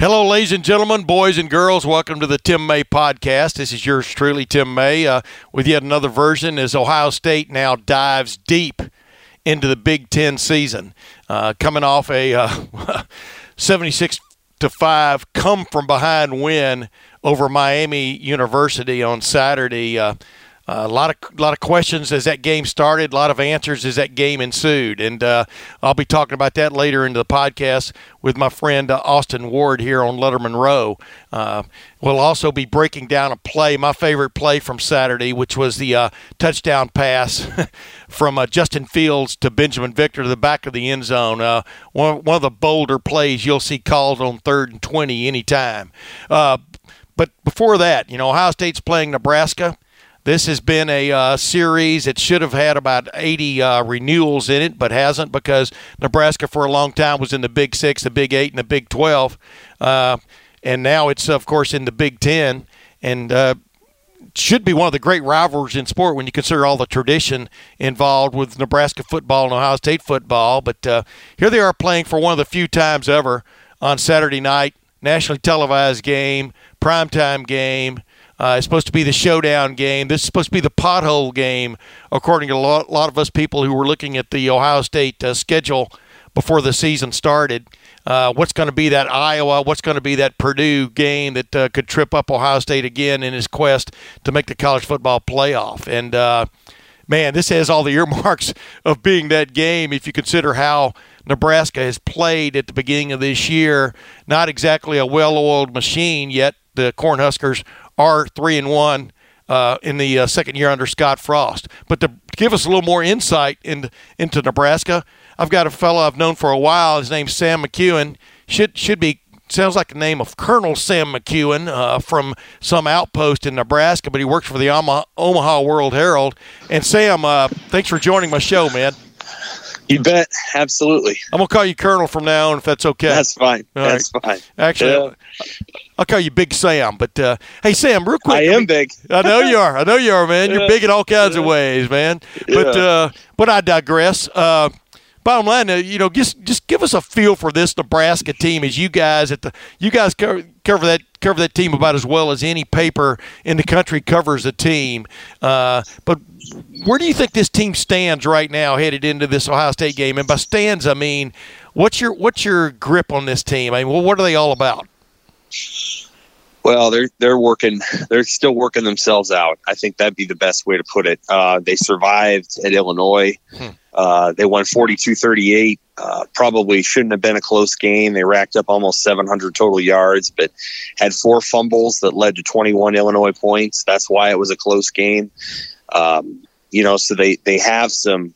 Hello, ladies and gentlemen, boys and girls. Welcome to the Tim May podcast. This is yours truly, Tim May, uh, with yet another version as Ohio State now dives deep into the Big Ten season, uh, coming off a uh, 76 to five come from behind win over Miami University on Saturday. A lot of lot of questions as that game started, a lot of answers as that game ensued, and uh, I'll be talking about that later into the podcast with my friend uh, Austin Ward here on Letterman Row. Uh, we'll also be breaking down a play, my favorite play from Saturday, which was the uh, touchdown pass from uh, Justin Fields to Binjimen Victor to the back of the end zone. Uh, one one of the bolder plays you'll see called on third and twenty anytime. But before that, you know, Ohio State's playing Nebraska. This has been a uh, series that should have had about 80 uh, renewals in it, but hasn't because Nebraska for a long time was in the Big Six, the Big Eight, and the Big 12. Uh, and now it's, of course, in the Big Ten. And uh, should be one of the great rivalries in sport when you consider all the tradition involved with Nebraska football and Ohio State football. But uh, here they are playing for one of the few times ever on Saturday night, nationally televised game, primetime game. Uh, it's supposed to be the showdown game. This is supposed to be the pothole game, according to a lot, lot of us people who were looking at the Ohio State uh, schedule before the season started. Uh, what's going to be that Iowa? What's going to be that Purdue game that uh, could trip up Ohio State again in his quest to make the college football playoff? And uh, man, this has all the earmarks of being that game if you consider how Nebraska has played at the beginning of this year. Not exactly a well-oiled machine yet. The Cornhuskers are three and one uh, in the uh, second year under Scott Frost. But to give us a little more insight into into Nebraska, I've got a fellow I've known for a while. His name's Sam McKewon. Should should be sounds like the name of Colonel Sam McKewon uh, from some outpost in Nebraska, but he works for the Omaha, Omaha World Herald. And Sam, uh, thanks for joining my show, man. You bet. Absolutely. I'm gonna call you Colonel from now on, if that's okay. That's fine. All That's fine. Actually, Yeah. I'll call you Big Sam. But uh, hey, Sam, real quick. I am big. I know you are. I know you are, man. You're Yeah. big in all kinds of ways, man. But Yeah. uh, but I digress. Uh, bottom line, uh, you know, just just give us a feel for this Nebraska team as you guys at the you guys cover, that cover that team about as well as any paper in the country covers a team. Uh, but where do you think this team stands right now, headed into this Ohio State game? And by stands, I mean what's your what's your grip on this team? I mean, well, what are they all about? Well, they're they're working. They're still working themselves out. I think that'd be the best way to put it. Uh, they survived at Illinois. Uh, they won 42-38. Uh, probably shouldn't have been a close game. They racked up almost 700 total yards, but had four fumbles that led to 21 Illinois points. That's why it was a close game. Um, you know, so they they have some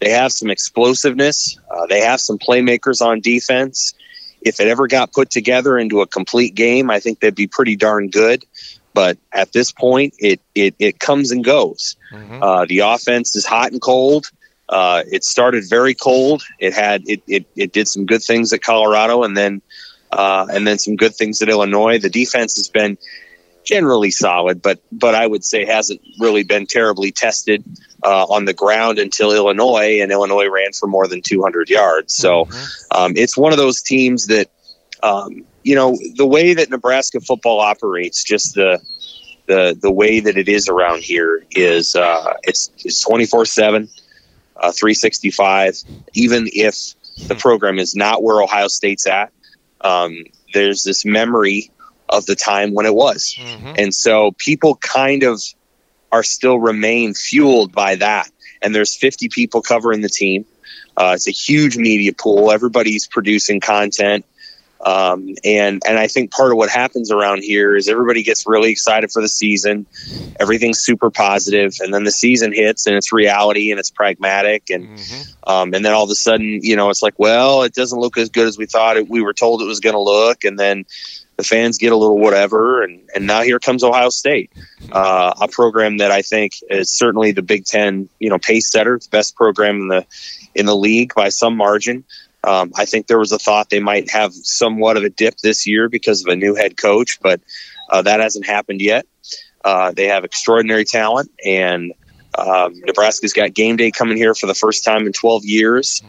they have some explosiveness. Uh, they have some playmakers on defense. If it ever got put together into a complete game, I think they'd be pretty darn good. But at this point, it it, it comes and goes. Uh, the offense is hot and cold. Uh, it started very cold. It had it, it it did some good things at Colorado, and then uh, and then some good things at Illinois. The defense has been generally solid, but but I would say hasn't really been terribly tested uh, on the ground until Illinois, and Illinois ran for more than 200 yards. So um, it's one of those teams that um, you know the way that Nebraska football operates, just the the the way that it is around here is uh, it's it's 24 seven. Uh, 365 even if the program is not where ohio state's at um, there's this memory of the time when it was. And so people kind of are still remain fueled by that. And there's 50 people covering the team. Uh, it's a huge media pool. Everybody's producing content. Um, and and I think part of what happens around here is everybody gets really excited for the season. Everything's super positive, and then the season hits, and it's reality, and it's pragmatic, and Mm-hmm. um, and then all of a sudden, you know, it's like, well, it doesn't look as good as we thought it. We were told it was going to look, and then the fans get a little whatever, and and now here comes Ohio State, uh, a program that I think is certainly the Big Ten, you know, pace setter, the best program in the in the league by some margin. Um, I think there was a thought they might have somewhat of a dip this year because of a new head coach, but uh, that hasn't happened yet. Uh, they have extraordinary talent, and um, Nebraska's got game day coming here for the first time in 12 years.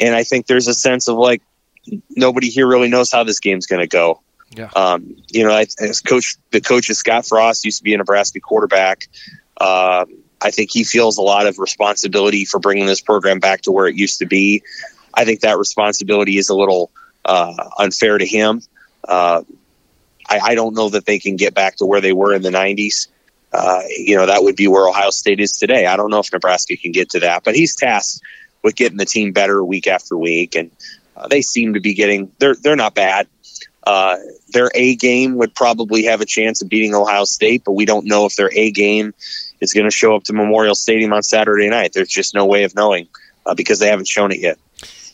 And I think there's a sense of like nobody here really knows how this game's going to go. Yeah. Um, you know, I, as coach, the coach is Scott Frost used to be a Nebraska quarterback. Um, I think he feels a lot of responsibility for bringing this program back to where it used to be. I think that responsibility is a little uh, unfair to him. Uh, I, I don't know that they can get back to where they were in the 90s. Uh, you know, that would be where Ohio State is today. I don't know if Nebraska can get to that, but he's tasked with getting the team better week after week, and uh, they seem to be getting. They're they're not bad. Uh, their A game would probably have a chance of beating Ohio State, but we don't know if their A game is going to show up to Memorial Stadium on Saturday night. There's just no way of knowing uh, because they haven't shown it yet.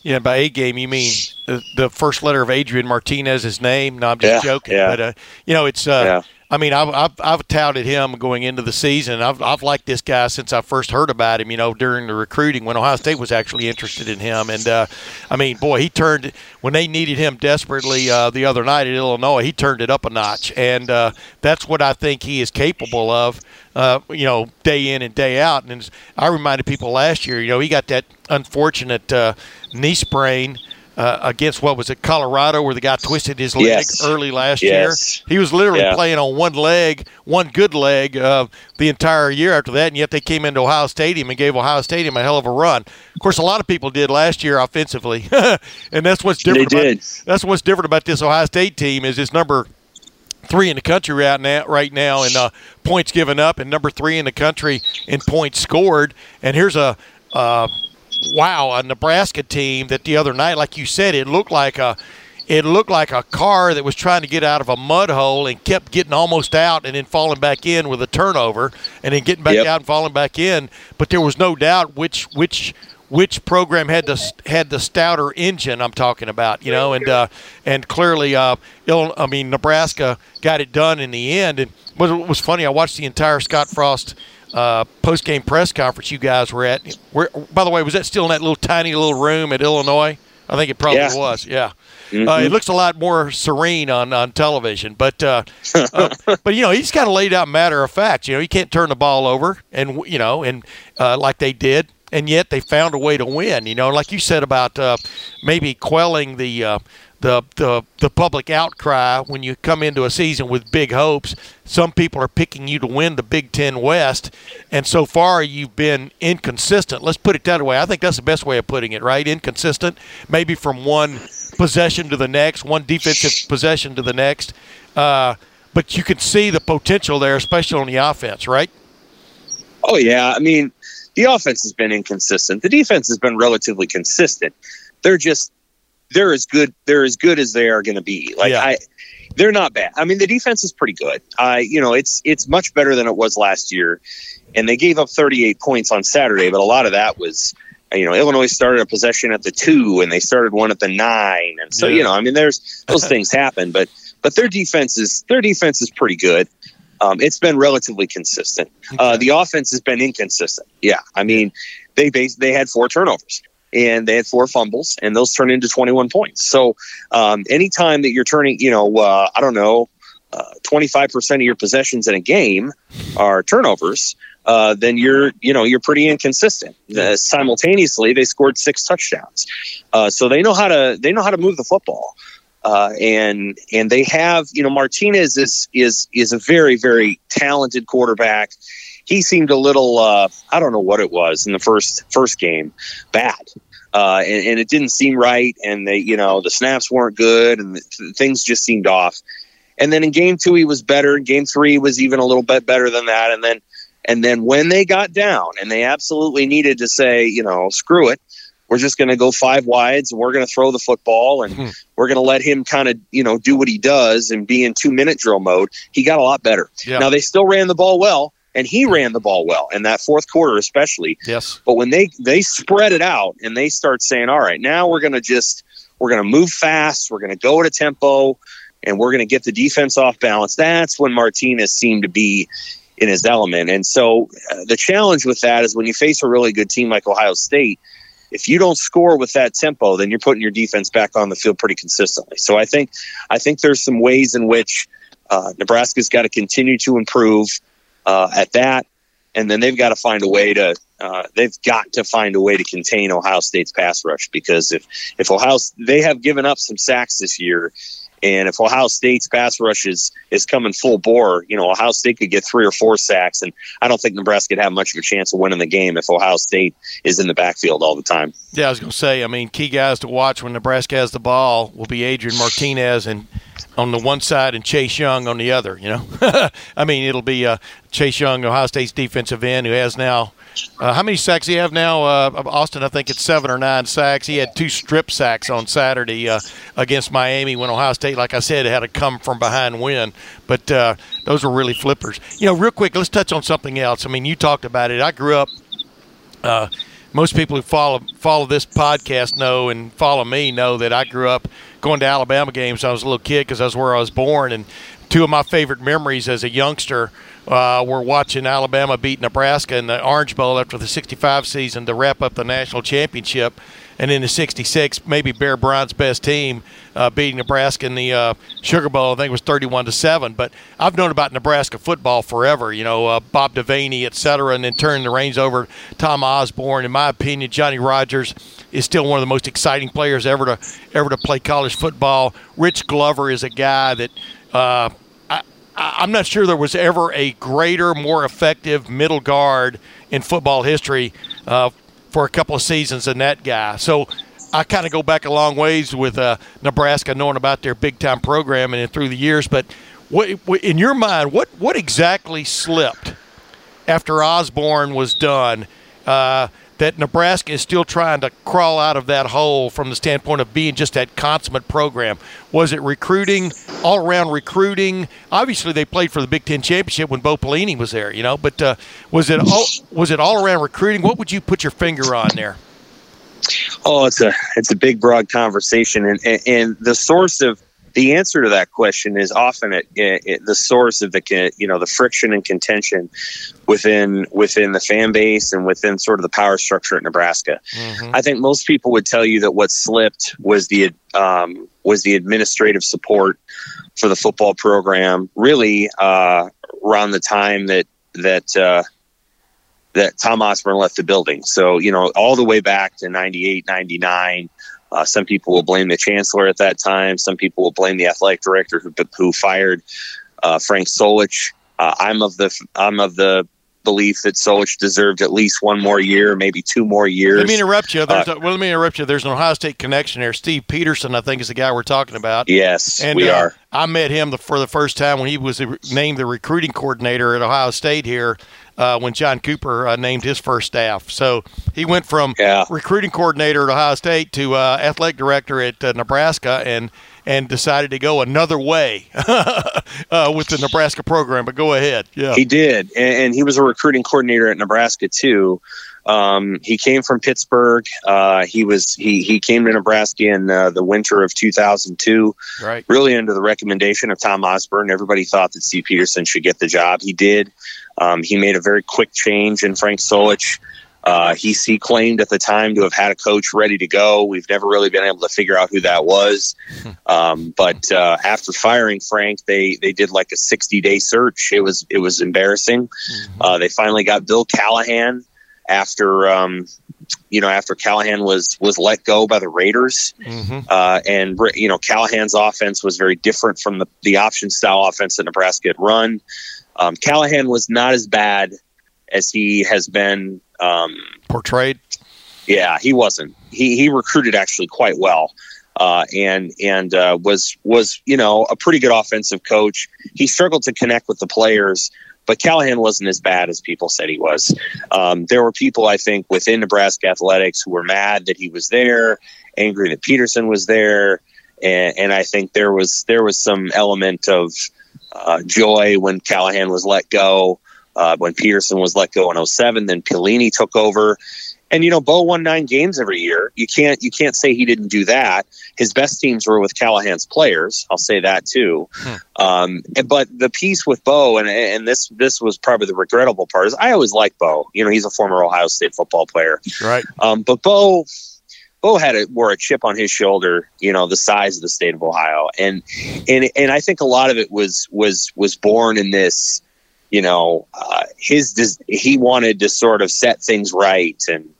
Yeah, by A game you mean the, the first letter of Adrian Martinez's name. No, I'm just Yeah, joking. yeah. But uh, you know, it's. Uh, Yeah. I mean, I've, I've I've touted him going into the season. I've I've liked this guy since I first heard about him. You know, during the recruiting when Ohio State was actually interested in him, and uh, I mean, boy, he turned when they needed him desperately uh, the other night at Illinois. He turned it up a notch, and uh, that's what I think he is capable of. Uh, you know, day in and day out. And I reminded people last year. You know, he got that unfortunate uh, knee sprain. Uh, against what was it, Colorado, where the guy twisted his leg Yes. early last Yes. year. He was literally Yeah. playing on one leg, one good leg, uh, the entire year after that, and yet they came into Ohio Stadium and gave Ohio Stadium a hell of a run. Of course, a lot of people did last year offensively, and that's what's different. They about, did. That's what's different about this Ohio State team is it's number three in the country right now, right now in uh, points given up, and number three in the country in points scored. And here's a uh, wow, a Nebraska team that the other night, like you said, it looked like a it looked like a car that was trying to get out of a mud hole and kept getting almost out and then falling back in with a turnover and then getting back Yep. out and falling back in. But there was no doubt which which which program had the had the stouter engine I'm talking about, you know, and uh, and clearly, uh, I mean Nebraska got it done in the end. And what was funny, I watched the entire Scott Frost uh, post game press conference you guys were at. Where, by the way, was that still in that little tiny little room at Illinois? I think it probably Yeah. was. Yeah. Uh, it looks a lot more serene on, on television, but uh, uh, but you know he's kind of laid out matter of fact. You know he can't turn the ball over, and you know and uh, like they did, and yet they found a way to win. You know, like you said about uh, maybe quelling the. The, the the public outcry when you come into a season with big hopes. Some people are picking you to win the Big Ten West, and so far you've been inconsistent. Let's put it that way. I think that's the best way of putting it, right? Inconsistent, maybe from one possession to the next, one defensive possession to the next. Uh, but you can see the potential there, especially on the offense, right? Oh yeah, I mean, the offense has been inconsistent. The defense has been relatively consistent. They're just they're as good they're as good as they are going to be. Like Yeah. I they're not bad. I mean, the defense is pretty good. I you know, it's it's much better than it was last year. And they gave up 38 points on Saturday, but a lot of that was you know, Illinois started a possession at the 2 and they started one at the 9. And so, Yeah. you know, I mean there's those things happen, but but their defense is their defense is pretty good. Um, it's been relatively consistent. Uh, the offense has been inconsistent. Yeah, I mean, they bas- they had four turnovers and they had four fumbles, and those turned into 21 points. So, um, anytime that you're turning, you know, uh, I don't know, five percent of your possessions in a game are turnovers, uh, then you're, you know, you're pretty inconsistent. Uh, simultaneously, they scored six touchdowns, uh, so they know how to they know how to move the football. Uh, and and they have you know Martinez is is is a very very talented quarterback. He seemed a little uh, I don't know what it was in the first first game, bad, uh, and, and it didn't seem right. And they you know the snaps weren't good, and the, things just seemed off. And then in game two he was better. In game three was even a little bit better than that. And then and then when they got down and they absolutely needed to say you know screw it, we're just going to go five wides and we're going to throw the football and Hmm. we're going to let him kind of you know do what he does and be in two minute drill mode. He got a lot better. Yeah. Now they still ran the ball well, and he ran the ball well in that fourth quarter especially. Yes. But when they they spread it out and they start saying, "All right, now we're going to just we're going to move fast, we're going to go at a tempo, and we're going to get the defense off balance," that's when Martinez seemed to be in his element. And so uh, the challenge with that is when you face a really good team like Ohio State, if you don't score with that tempo, then you're putting your defense back on the field pretty consistently. So I think I think there's some ways in which uh, Nebraska's got to continue to improve uh, at that, and then they've got to find a way to uh, they've got to find a way to contain Ohio State's pass rush because if if Ohio they have given up some sacks this year, and if Ohio State's pass rush is is coming full bore, you know Ohio State could get three or four sacks, and I don't think Nebraska would have much of a chance of winning the game if Ohio State is in the backfield all the time. Yeah, I was going to say. I mean, key guys to watch when Nebraska has the ball will be Adrian Martinez and on the one side and Chase Young on the other. You know, I mean, it'll be uh, Chase Young, Ohio State's defensive end, who has now. Uh, how many sacks you have now, uh, Austin? I think it's seven or nine sacks. He had two strip sacks on Saturday uh, against Miami when Ohio State, like I said, had a come from behind win. But uh, those were really flippers. You know, real quick, let's touch on something else. I mean, you talked about it. I grew up uh, most people who follow follow this podcast know and follow me know that I grew up going to Alabama games when I was a little kid because that's where I was born. And two of my favorite memories as a youngster uh, were watching Alabama beat Nebraska in the Orange Bowl after the '65 season to wrap up the national championship. And in the '66, maybe Bear Bryant's best team uh, beating Nebraska in the uh, Sugar Bowl. I think it was 31 to seven. But I've known about Nebraska football forever. You know, uh, Bob Devaney, et cetera, and then turning the reins over to Tom Osborne. In my opinion, Johnny Rodgers is still one of the most exciting players ever to ever to play college football. Rich Glover is a guy that. Uh, I'm not sure there was ever a greater, more effective middle guard in football history uh, for a couple of seasons than that guy. So I kind of go back a long ways with uh, Nebraska, knowing about their big time program and through the years. But what, in your mind, what what exactly slipped after Osborne was done? Uh, that Nebraska is still trying to crawl out of that hole from the standpoint of being just that consummate program. Was it recruiting, all around recruiting? Obviously, they played for the Big Ten championship when Bo Pelini was there, you know. But uh, was it all was it all around recruiting? What would you put your finger on there? Oh, it's a it's a big, broad conversation, and and, and the source of the answer to that question is often at, the source of the you know the friction and contention within within the fan base and within sort of the power structure at Nebraska. Mm-hmm. I think most people would tell you that what slipped was the um, was the administrative support for the football program. Really, uh, around the time that that uh, that Tom Osborne left the building. So you know, all the way back to 98, 99. Uh, some people will blame the chancellor at that time. Some people will blame the athletic director who, who fired uh, Frank Solich. Uh, I'm of the I'm of the belief that Solich deserved at least one more year, maybe two more years. Let me interrupt you. There's Uh, a, well, let me interrupt you. There's an Ohio State connection there. Steve Pederson, I think, is the guy we're talking about. Yes, And we uh, are. I met him the, for the first time when he was named the recruiting coordinator at Ohio State here uh, when John Cooper uh, named his first staff. So he went from Yeah. recruiting coordinator at Ohio State to uh, athletic director at uh, Nebraska and and decided to go another way uh, with the Nebraska program. But go ahead. Yeah. He did, and, and he was a recruiting coordinator at Nebraska too. Um, he came from Pittsburgh. Uh, he was he he came to Nebraska in uh, the winter of 2002, right. really under the recommendation of Tom Osborne. Everybody thought that Steve Pederson should get the job. He did. Um, he made a very quick change in Frank Solich. Uh, he, he claimed at the time to have had a coach ready to go. We've never really been able to figure out who that was. Um, but uh, after firing Frank, they they did like a 60 day search. It was it was embarrassing. Uh, they finally got Bill Callahan after um, you know after Callahan was was let go by the Raiders. hmm Uh, and you know Callahan's offense was very different from the the option style offense that Nebraska had run. Um, Callahan was not as bad as he has been. Um, Portrayed. yeah, he wasn't. He he recruited actually quite well, uh, and and uh, was was you know a pretty good offensive coach. He struggled to connect with the players, but Callahan wasn't as bad as people said he was. Um, there were people, I think, within Nebraska athletics who were mad that he was there, angry that Pederson was there, and, and I think there was there was some element of uh, joy when Callahan was let go. Uh, when Pederson was let go in 07, then Pelini took over. And you know, Bo won nine games every year. You can't you can't say he didn't do that. His best teams were with Callahan's players. I'll say that too. Hmm. Um, but the piece with Bo, and and this this was probably the regrettable part is I always like Bo. You know, he's a former Ohio State football player, right? Um, but Bo. Bo had a wore a chip on his shoulder, you know, the size of the state of Ohio, and and and I think a lot of it was was was born in this, you know, uh, his he wanted to sort of set things right and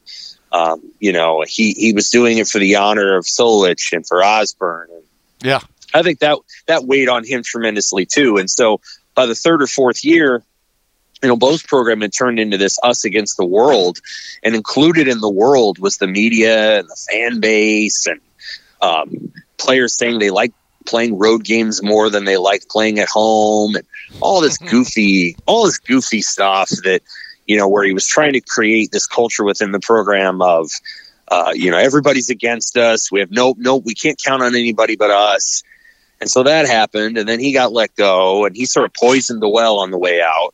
um, you know, he, he was doing it for the honor of Solich and for Osborne. And yeah. I think that that weighed on him tremendously too. And so by the third or fourth year, you know, Bo's program had turned into this us against the world, and included in the world was the media and the fan base and um, players saying they like playing road games more than they like playing at home, and all this goofy, all this goofy stuff that you know, where he was trying to create this culture within the program of, uh, you know, everybody's against us. We have no, no, we can't count on anybody but us. And so that happened, and then he got let go, and he sort of poisoned the well on the way out.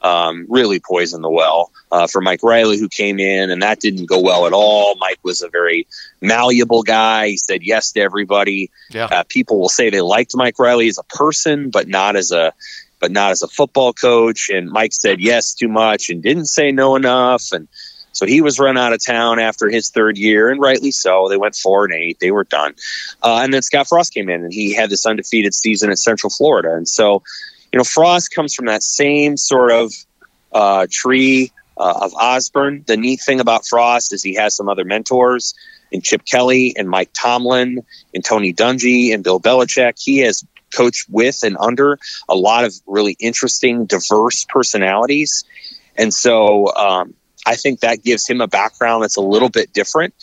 Um, really poisoned the well uh, for Mike Riley, who came in, and that didn't go well at all. Mike was a very malleable guy. He said yes to everybody. Yeah. Uh, people will say they liked Mike Riley as a person, but not as a but not as a football coach. And Mike said yes too much and didn't say no enough. And so he was run out of town after his third year, and rightly so. They went four and eight; they were done. Uh, and then Scott Frost came in, and he had this undefeated season at Central Florida. And so, you know, Frost comes from that same sort of uh, tree uh, of Osborne. The neat thing about Frost is he has some other mentors in Chip Kelly and Mike Tomlin and Tony Dungy and Bill Belichick. He has coached with and under a lot of really interesting, diverse personalities. And so um, I think that gives him a background that's a little bit different.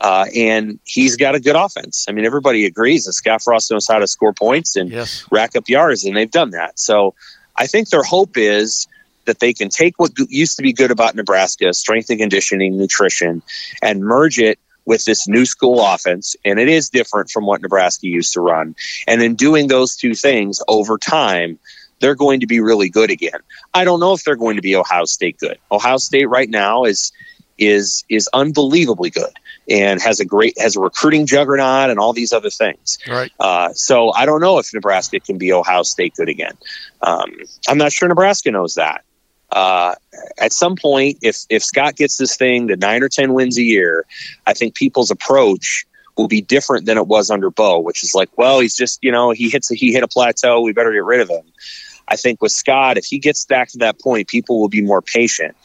Uh, and he's got a good offense. I mean, everybody agrees that Scott Frost knows how to score points and yes. rack up yards, and they've done that. So I think their hope is that they can take what used to be good about Nebraska, strength and conditioning, nutrition, and merge it with this new school offense, and it is different from what Nebraska used to run. And in doing those two things over time, they're going to be really good again. I don't know if they're going to be Ohio State good. Ohio State right now is is is unbelievably good and has a great has a recruiting juggernaut and all these other things. Right. Uh, so I don't know if Nebraska can be Ohio State good again. Um, I'm not sure Nebraska knows that uh, at some point, if if Scott gets this thing to nine or ten wins a year, I think people's approach will be different than it was under Bo, which is like, well, he's just you know he hits a, he hit a plateau, we better get rid of him. I think with Scott, if he gets back to that point, people will be more patient,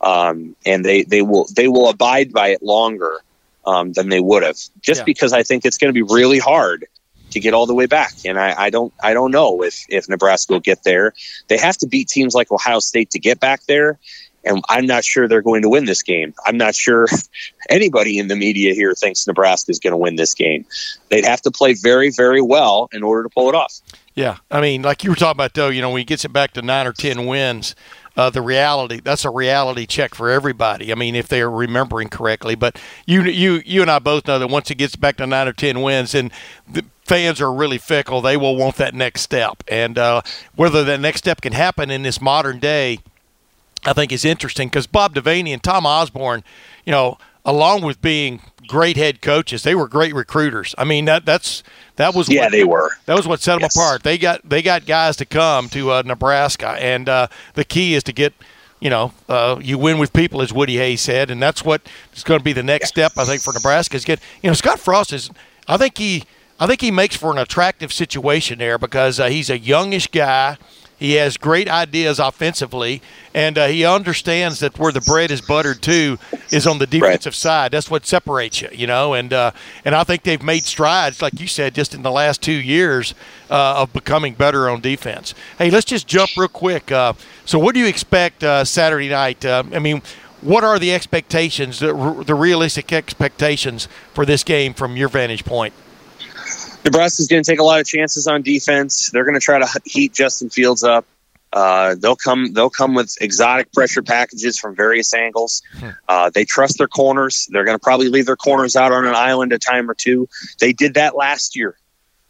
um, and they they will they will abide by it longer um, than they would have, just yeah. because I think it's going to be really hard to get all the way back. And I, I don't I don't know if if Nebraska will get there. They have to beat teams like Ohio State to get back there. And I'm not sure they're going to win this game. I'm not sure anybody in the media here thinks Nebraska is going to win this game. They'd have to play very, very well in order to pull it off. Yeah, I mean, like you were talking about, though, you know, when he gets it back to nine or ten wins, uh, the reality that's a reality check for everybody. I mean, if they are remembering correctly, but you you you and I both know that once it gets back to nine or ten wins, and the fans are really fickle, they will want that next step, and uh, whether that next step can happen in this modern day, I think is interesting because Bob Devaney and Tom Osborne, you know, along with being great head coaches. They were great recruiters. I mean that that's that was yeah what, they were. That was what set them yes. apart. They got they got guys to come to uh, Nebraska, and uh, the key is to get. You know, uh, you win with people, as Woody Hayes said, and that's what is going to be the next step. I think for Nebraska is get. You know, Scott Frost is. I think he. I think he makes for an attractive situation there because uh, he's a youngish guy. He has great ideas offensively, and uh, he understands that where the bread is buttered too is on the defensive right. side. That's what separates you, you know. And uh, and I think they've made strides, like you said, just in the last two years uh, of becoming better on defense. Hey, let's just jump real quick. Uh, so, what do you expect uh, Saturday night? Uh, I mean. What are the expectations, the, the realistic expectations for this game from your vantage point? Nebraska's going to take a lot of chances on defense. They're going to try to heat Justin Fields up. Uh, they'll come. They'll come with exotic pressure packages from various angles. Uh, they trust their corners. They're going to probably leave their corners out on an island a time or two. They did that last year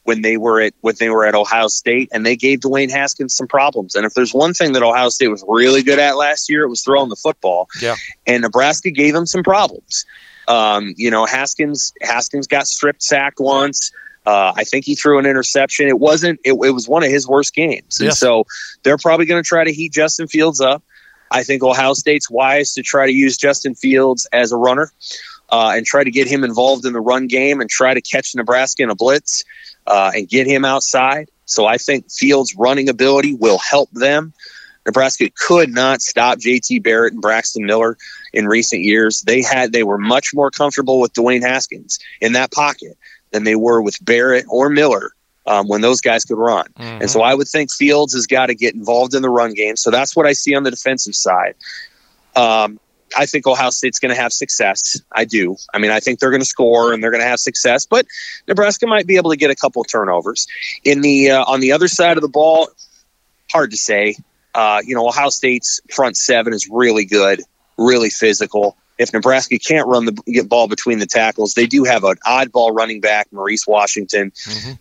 when they were at when they were at Ohio State, and they gave Dwayne Haskins some problems. And if there's one thing that Ohio State was really good at last year, it was throwing the football. Yeah. And Nebraska gave them some problems. Um, you know, Haskins Haskins got stripped sacked once. Uh, I think he threw an interception. It wasn't. It, it was one of his worst games, and Yeah. so they're probably going to try to heat Justin Fields up. I think Ohio State's wise to try to use Justin Fields as a runner uh, and try to get him involved in the run game and try to catch Nebraska in a blitz uh, and get him outside. So I think Fields' running ability will help them. Nebraska could not stop JT Barrett and Braxton Miller in recent years. They had they were much more comfortable with Dwayne Haskins in that pocket than they were with Barrett or Miller um, when those guys could run. And so I would think Fields has got to get involved in the run game. So that's what I see on the defensive side. Um, I think Ohio State's going to have success. I do. I mean, I think they're going to score and they're going to have success, but Nebraska might be able to get a couple turnovers. In the uh, on the other side of the ball, hard to say. Uh, you know, Ohio State's front seven is really good, really physical. If Nebraska can't run the get ball between the tackles, they do have an oddball running back, Maurice Washington,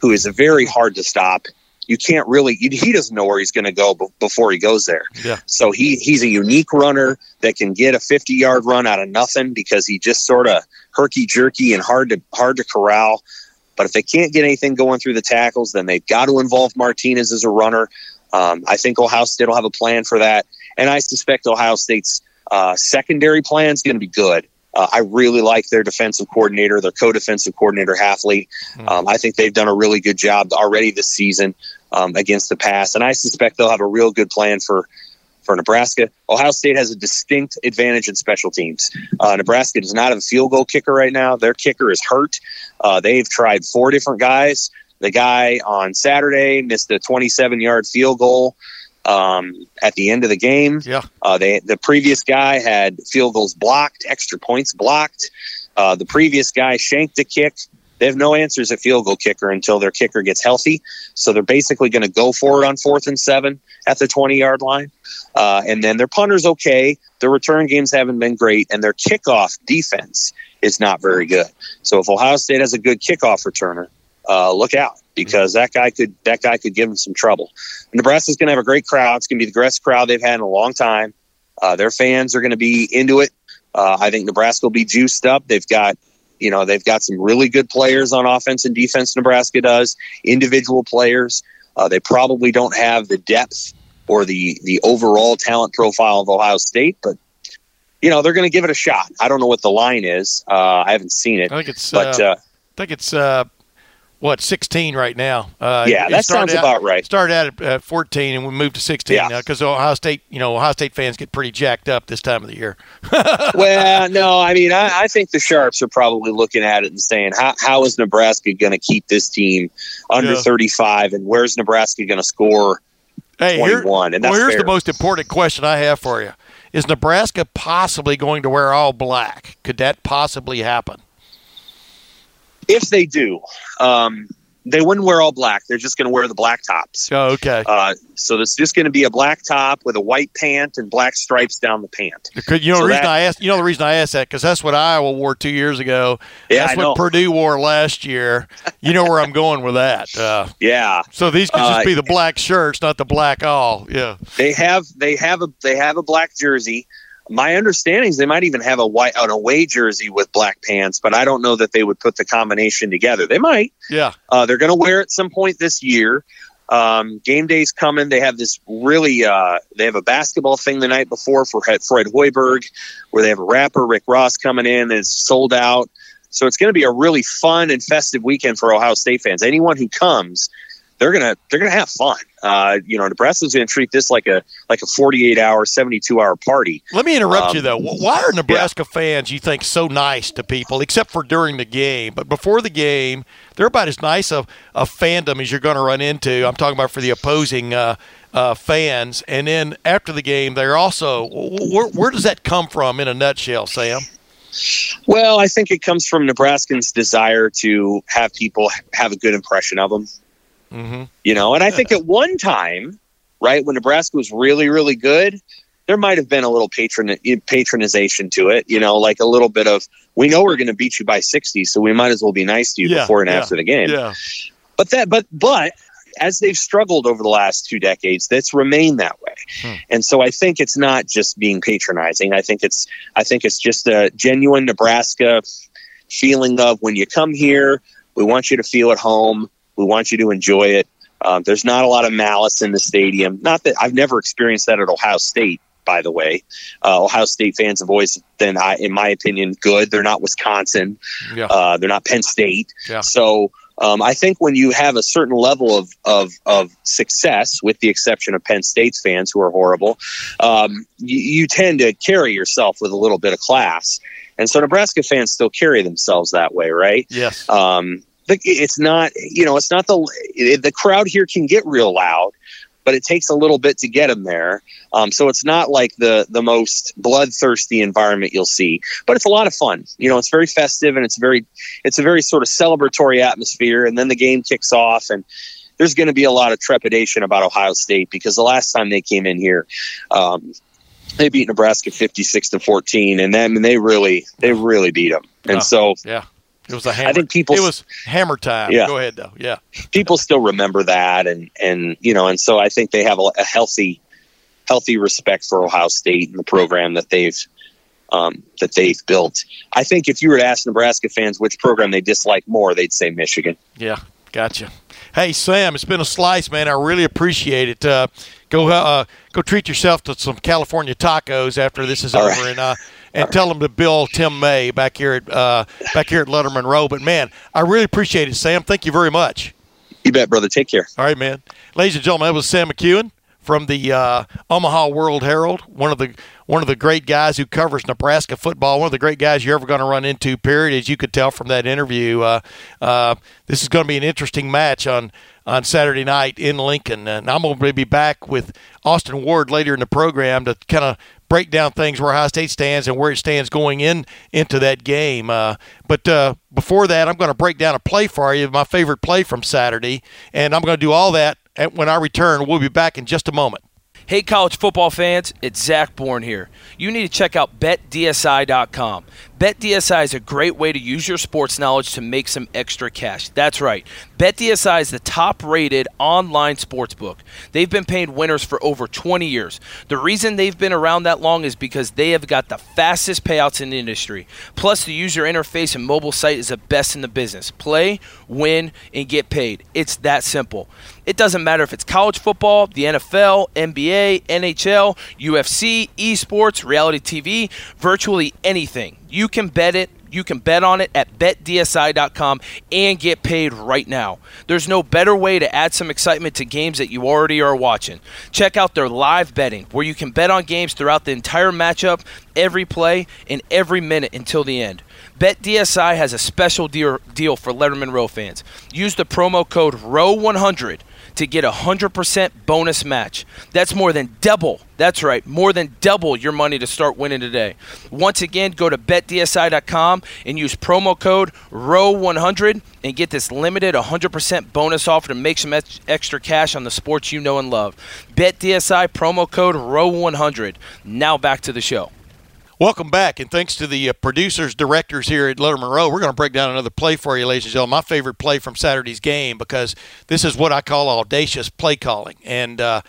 who is very hard to stop. You can't really. He doesn't know where he's going to go b- before he goes there. Yeah. So he he's a unique runner that can get a 50 yard run out of nothing because he just sort of herky jerky and hard to hard to corral. But if they can't get anything going through the tackles, then they've got to involve Martinez as a runner. Um, I think Ohio State will have a plan for that, and I suspect Ohio State's uh, secondary plan is going to be good. Uh, I really like their defensive coordinator, their co-defensive coordinator Hafley. Um, I think they've done a really good job already this season um, against the pass, and I suspect they'll have a real good plan for for Nebraska. Ohio State has a distinct advantage in special teams. Uh, Nebraska does not have a field goal kicker right now. Their kicker is hurt. Uh, they've tried four different guys. The guy on Saturday missed a 27 yard field goal um, at the end of the game. Yeah. Uh, they the previous guy had field goals blocked, extra points blocked. Uh, the previous guy shanked a kick. They have no answers at field goal kicker until their kicker gets healthy. So they're basically going to go for it on fourth and seven at the 20 yard line. Uh, and then their punter's okay. Their return games haven't been great, and their kickoff defense is not very good. So if Ohio State has a good kickoff returner, uh, look out because that guy could that guy could give them some trouble. Nebraska's going to have a great crowd. It's going to be the best crowd they've had in a long time. Uh, their fans are going to be into it. Uh, I think Nebraska will be juiced up. They've got you know they've got some really good players on offense and defense. Nebraska does individual players. Uh, they probably don't have the depth or the the overall talent profile of Ohio State, but you know they're going to give it a shot. I don't know what the line is. Uh, I haven't seen it, I think it's. but uh, uh, I think it's uh, what 16 right now. Uh, Yeah, that sounds out- about right. Started out at uh, 14 and we moved to 16 Yeah. because Ohio State, you know, Ohio State fans get pretty jacked up this time of the year. well, no, I mean, I, I think the Sharps are probably looking at it and saying, how, how is Nebraska going to keep this team under Yeah. 35, and where's Nebraska going to score Hey, here- 21? And well, that's here's fair. the most important question I have for you: Is Nebraska possibly going to wear all black? Could that possibly happen? If they do, um, they wouldn't wear all black. They're just going to wear the black tops. Oh, okay. Uh, so it's just going to be a black top with a white pant and black stripes down the pant. You know so the reason that- I asked. You know the reason I asked that because that's what Iowa wore two years ago. Yeah, that's I what know. Purdue wore last year. You know where I'm going with that. Uh, Yeah, so these could just Uh, be the black shirts, not the black all. Yeah. they have they have a they have a black jersey. My understanding is they might even have a white an away jersey with black pants, but I don't know that they would put the combination together. They might. Yeah. Uh, they're going to wear it some point this year. Um, game day's coming. They have this really. Uh, they have a basketball thing the night before for Fred Hoiberg, where they have a rapper Rick Ross coming in. It's sold out. So it's going to be a really fun and festive weekend for Ohio State fans. Anyone who comes, they're gonna they're gonna have fun. Uh, you know, Nebraska's going to treat this like a like a 48 hour, 72 hour party. Let me interrupt Um, you though. Why are Nebraska fans you think so nice to people, except for during the game? But before the game, they're about as nice of a fandom as you're going to run into. I'm talking about for the opposing uh, uh, fans, and then after the game, they're also. Where, where does that come from in a nutshell, Sam? Well, I think it comes from Nebraskans' desire to have people have a good impression of them. Mm-hmm. You know, and I think at one time, right? When Nebraska was really, really good, there might have been a little patron patronization to it, you know, like a little bit of we know we're going to beat you by 60, so we might as well be nice to you Yeah, before and yeah, after the game. Yeah. But that, but but as they've struggled over the last two decades, that's remained that way. Hmm. And so I think it's not just being patronizing. I think it's I think it's just a genuine Nebraska feeling of when you come here, we want you to feel at home. We want you to enjoy it. Um, there's not a lot of malice in the stadium. Not that I've never experienced that at Ohio State. By the way, uh, Ohio State fans have always been, I, in my opinion, good. They're not Wisconsin. Yeah. Uh, they're not Penn State. Yeah. So um, I think when you have a certain level of, of, of success, with the exception of Penn State's fans who are horrible, um, you, you tend to carry yourself with a little bit of class. And so Nebraska fans still carry themselves that way, right? Yes. Um, it's not, you know, it's not the the crowd here can get real loud, but it takes a little bit to get them there. Um, so it's not like the the most bloodthirsty environment you'll see, but it's a lot of fun. You know, it's very festive and it's very it's a very sort of celebratory atmosphere. And then the game kicks off and. There's going to be a lot of trepidation about Ohio State because the last time they came in here, um, they beat Nebraska 56 to 14, and then they really they really beat them. And Oh. so Yeah. It was a hammer. I think people- It was hammer time. Yeah. Go ahead though. Yeah. people still remember that and and you know and so i think they have a, a healthy healthy respect for ohio state and the program that they've um, that they've built i think if you were to ask nebraska fans which program they dislike more they'd say michigan Yeah, gotcha. Hey Sam, it's been a slice, man. I really appreciate it. Uh, go uh, go treat yourself to some California tacos after this is All over, right. and uh, and tell them to bill Tim May back here at uh, back here at Letterman Row. But man, I really appreciate it, Sam. Thank you very much. you bet brother take care All right, man. Ladies and gentlemen, that was Sam McKewon from the uh, Omaha World Herald, one of the one of the great guys who covers Nebraska football, one of the great guys you're ever going to run into. Period, as you could tell from that interview. Uh, uh, this is going to be an interesting match on on Saturday night in Lincoln, and I'm going to be back with Austin Ward later in the program to kind of break down things where High State stands and where it stands going in into that game. Uh, but uh, before that, I'm going to break down a play for you, my favorite play from Saturday, and I'm going to do all that when I return. We'll be back in just a moment. Hey, college football fans, it's Zach Bourne here. You need to check out betdsi.com. BetDSI is a great way to use your sports knowledge to make some extra cash. That's right. BetDSI is the top rated online sports book. They've been paying winners for over 20 years. The reason they've been around that long is because they have got the fastest payouts in the industry. Plus, the user interface and mobile site is the best in the business. Play, win, and get paid. It's that simple. It doesn't matter if it's college football, the NFL, NBA, NHL, UFC, esports, reality TV, virtually anything. You can bet it. You can bet on it at betdsi.com and get paid right now. There's no better way to add some excitement to games that you already are watching. Check out their live betting, where you can bet on games throughout the entire matchup, every play, and every minute until the end. BetDSI has a special deal, for Letterman Row fans. Use the promo code ROW100 to get a 100% bonus match. That's more than double. That's right, more than double your money to start winning today. Once again, go to betdsi.com and use promo code ROW100 and get this limited 100% bonus offer to make some extra cash on the sports you know and love. BetDSI promo code ROW100. Now back to the show. Welcome back, and thanks to the uh, producers, directors here at Letterman Row, we're going to break down another play for you, ladies and gentlemen. My favorite play from Saturday's game because this is what I call audacious play calling, and uh,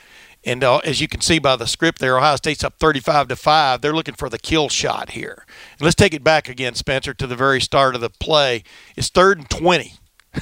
and uh, as you can see by the script there, Ohio State's up 35 to five. They're looking for the kill shot here. And let's take it back again, Spencer, to the very start of the play. It's third and 20.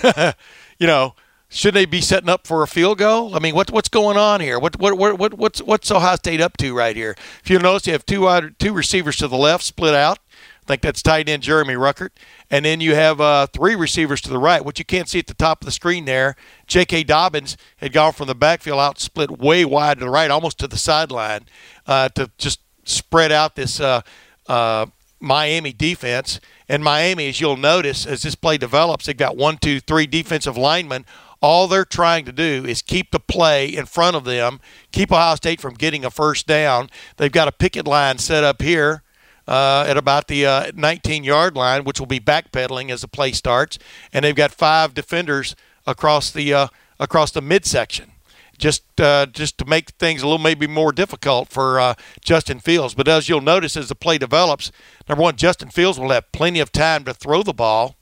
you know, should they be setting up for a field goal? I mean, what what's going on here? What what what, what what's what's Ohio State up to right here? If you notice, you have two two receivers to the left, split out. I think that's tight end Jeremy Ruckert, and then you have uh, three receivers to the right. What you can't see at the top of the screen there, J.K. Dobbins had gone from the backfield out, split way wide to the right, almost to the sideline, uh, to just spread out this uh, uh, Miami defense. And Miami, as you'll notice, as this play develops, they've got one, two, three defensive linemen. All they're trying to do is keep the play in front of them, keep Ohio State from getting a first down. They've got a picket line set up here uh, at about the uh, 19 yard line, which will be backpedaling as the play starts. And they've got five defenders across the uh, across the midsection. just uh, just to make things a little maybe more difficult for uh, Justin Fields. But as you'll notice as the play develops, number one, Justin Fields will have plenty of time to throw the ball,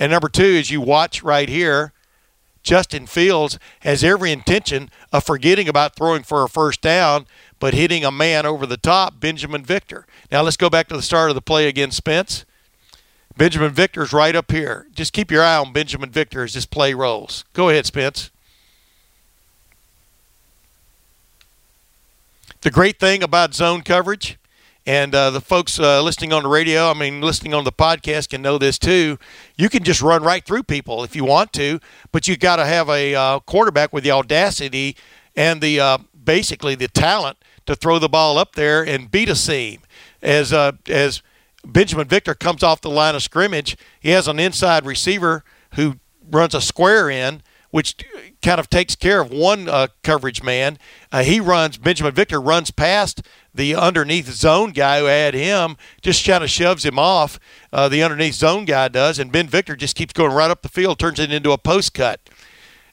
and number two, as you watch right here, Justin Fields has every intention of forgetting about throwing for a first down, but hitting a man over the top, Binjimen Victor. Now let's go back to the start of the play again, Spence. Binjimen Victor's right up here. Just keep your eye on Binjimen Victor as this play rolls. Go ahead, Spence. The great thing about zone coverage, and uh, the folks uh, listening on the radio, I mean, listening on the podcast can know this too. You can just run right through people if you want to, but you got to have a uh, quarterback with the audacity and the uh, basically the talent to throw the ball up there and beat a seam. As uh, as Binjimen Victor comes off the line of scrimmage, he has an inside receiver who runs a square in which kind of takes care of one uh, coverage man. Uh, he runs, Binjimen Victor runs past the underneath zone guy who had him, just kind of shoves him off. Uh, the underneath zone guy does, and Ben Victor just keeps going right up the field, turns it into a post cut.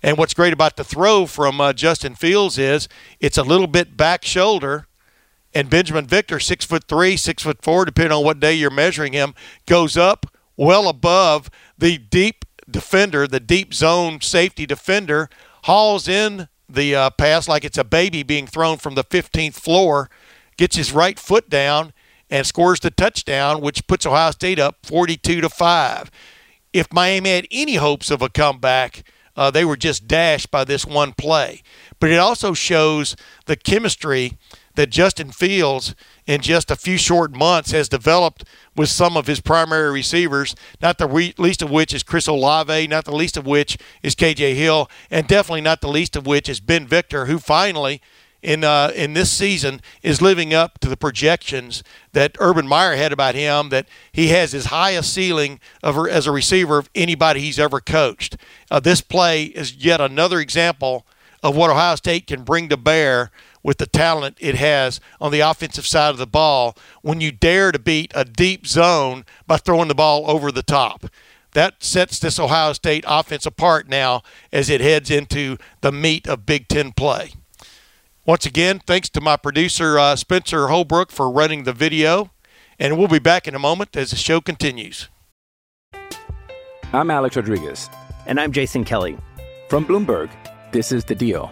And what's great about the throw from uh, Justin Fields is it's a little bit back shoulder. And Binjimen Victor, six foot three, six foot four, depending on what day you're measuring him, goes up well above the deep defender, the deep zone safety defender, hauls in the uh, pass like it's a baby being thrown from the 15th floor, gets his right foot down, and scores the touchdown, which puts Ohio State up 42 to five. If Miami had any hopes of a comeback, uh, they were just dashed by this one play. But it also shows the chemistry that Justin Fields, in just a few short months, has developed with some of his primary receivers, not the re- least of which is Chris Olave, not the least of which is KJ Hill, and definitely not the least of which is Ben Victor, who finally in uh, in this season is living up to the projections that Urban Meyer had about him. That he has his highest ceiling of as a receiver of anybody he's ever coached. Uh, this play is yet another example of what Ohio State can bring to bear with the talent it has on the offensive side of the ball when you dare to beat a deep zone by throwing the ball over the top. That sets this Ohio State offense apart now as it heads into the meat of Big Ten play. Once again, thanks to my producer, uh, Spencer Holbrook, for running the video. And we'll be back in a moment as the show continues. I'm Alex Rodriguez. And I'm Jason Kelly. From Bloomberg, this is The Deal.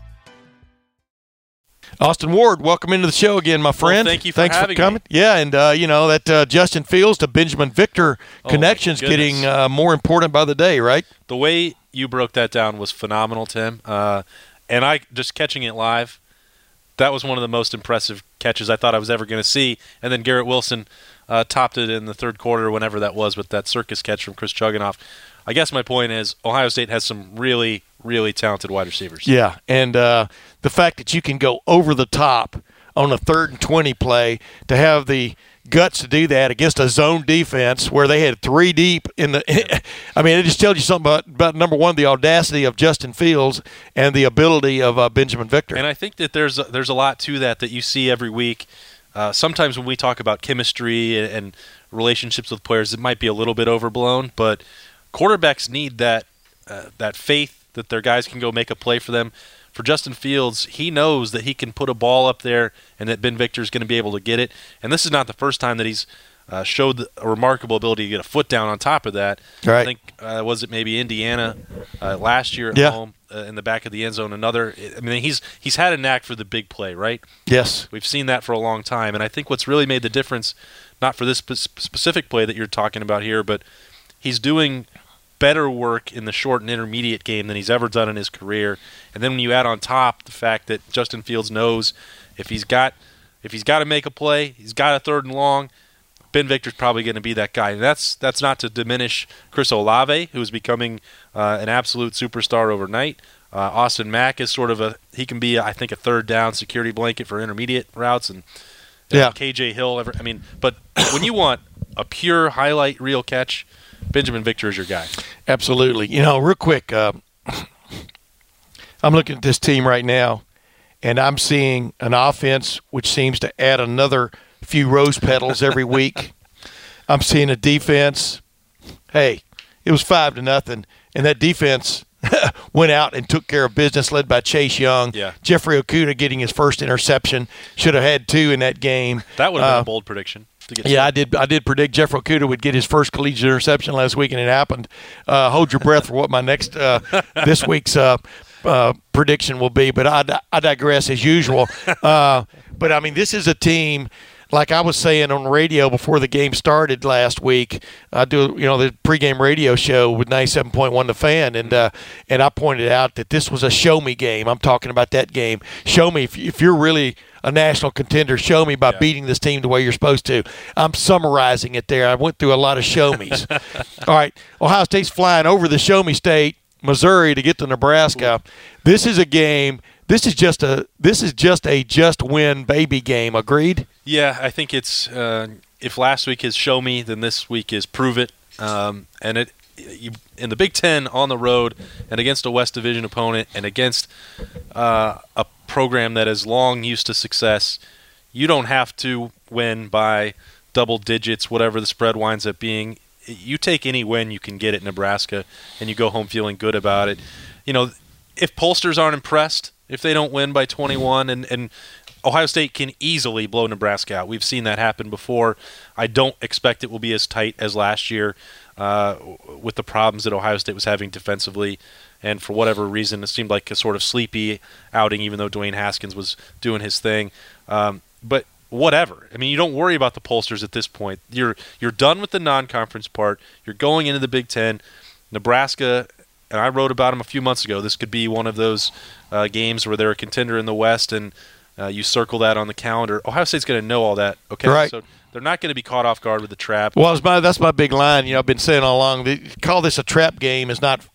Austin Ward, welcome into the show again, my friend. thank you for Thanks for coming. me. Yeah, and uh, you know that uh, Justin Fields to Binjimen Victor Oh, connection's getting uh, more important by the day, right? The way you broke that down was phenomenal, Tim. Uh, and I just catching it live, that was one of the most impressive catches I thought I was ever going to see. And then Garrett Wilson uh, topped it in the third quarter, whenever that was, with that circus catch from Chris Chugunov. I guess my point is Ohio State has some really, really talented wide receivers. Yeah, and uh, the fact that you can go over the top on a third and twenty play to have the guts to do that against a zone defense where they had three deep in the. I mean, it just tells you something about, about number one, the audacity of Justin Fields and the ability of uh, Binjimen Victor. And I think that there's a, there's a lot to that that you see every week. Uh, sometimes when we talk about chemistry and, and relationships with players, it might be a little bit overblown, but quarterbacks need that uh, that faith that their guys can go make a play for them. For Justin Fields, he knows that he can put a ball up there and that Ben Victor is going to be able to get it. And this is not the first time that he's uh, showed a remarkable ability to get a foot down on top of that. Right. I think uh, was it maybe Indiana uh, last year at Yeah. home uh, in the back of the end zone. Another. I mean, he's he's had a knack for the big play, right? yes, We've seen that for a long time, and I think what's really made the difference, not for this spe- specific play that you're talking about here, but he's doing better work in the short and intermediate game than he's ever done in his career. And then when you add on top the fact that Justin Fields knows if he's got if he's got to make a play, he's got a third and long. Ben Victor's probably going to be that guy, and that's that's not to diminish Chris Olave, who is becoming uh, an absolute superstar overnight. Uh, Austin Mack is sort of a he can be I think a third down security blanket for intermediate routes, and, Yeah. KJ Hill. Ever, I mean, but when you want a pure highlight reel catch, Binjimen Victor is your guy. Absolutely. You know, real quick, uh, I'm looking at this team right now, and I'm seeing an offense which seems to add another few rose petals every week. I'm seeing a defense. Hey, it was five to nothing, and that defense went out and took care of business, led by Chase Young. Yeah. Jeffrey Okudah getting his first interception. Should have had two in that game. That would have been Uh, a bold prediction. To get yeah, I did. I did predict Jeff Okudah would get his first collegiate interception last week, and it happened. Uh, hold your breath for what my next uh, this week's uh, uh, prediction will be. But I, I digress as usual. Uh, but I mean, this is a team. Like I was saying on radio before the game started last week, I do you know the pregame radio show with ninety seven point one The Fan, and uh, and I pointed out that this was a show me game. I'm talking about that game. Show me if, if you're really a national contender. Show me by beating this team the way you're supposed to. I'm summarizing it there. I went through a lot of show me's. All right, Ohio State's flying over the show me state, Missouri, to get to Nebraska. This is a game. This is just a this is just a just win baby game. Agreed. Yeah, I think it's uh, if last week is show me, then this week is prove it. Um, and it you, in the Big Ten on the road and against a West Division opponent and against uh, a program that is long used to success, you don't have to win by double digits, whatever the spread winds up being. You take any win you can get at Nebraska, and you go home feeling good about it. You know, if pollsters aren't impressed, if they don't win by 21, and, and Ohio State can easily blow Nebraska out. We've seen that happen before. I don't expect it will be as tight as last year uh, with the problems that Ohio State was having defensively. And for whatever reason, it seemed like a sort of sleepy outing, even though Dwayne Haskins was doing his thing. Um, but whatever. I mean, you don't worry about the pollsters at this point. You're you're done with the non-conference part. You're going into the Big Ten. Nebraska, and I wrote about them a few months ago. This could be one of those uh, games where they're a contender in the West, and uh, you circle that on the calendar. Ohio State's going to know all that. Okay, Right. so they're not going to be caught off guard with the trap. Well, my, that's my big line. You know, I've been saying all along. The, call this a trap game is not.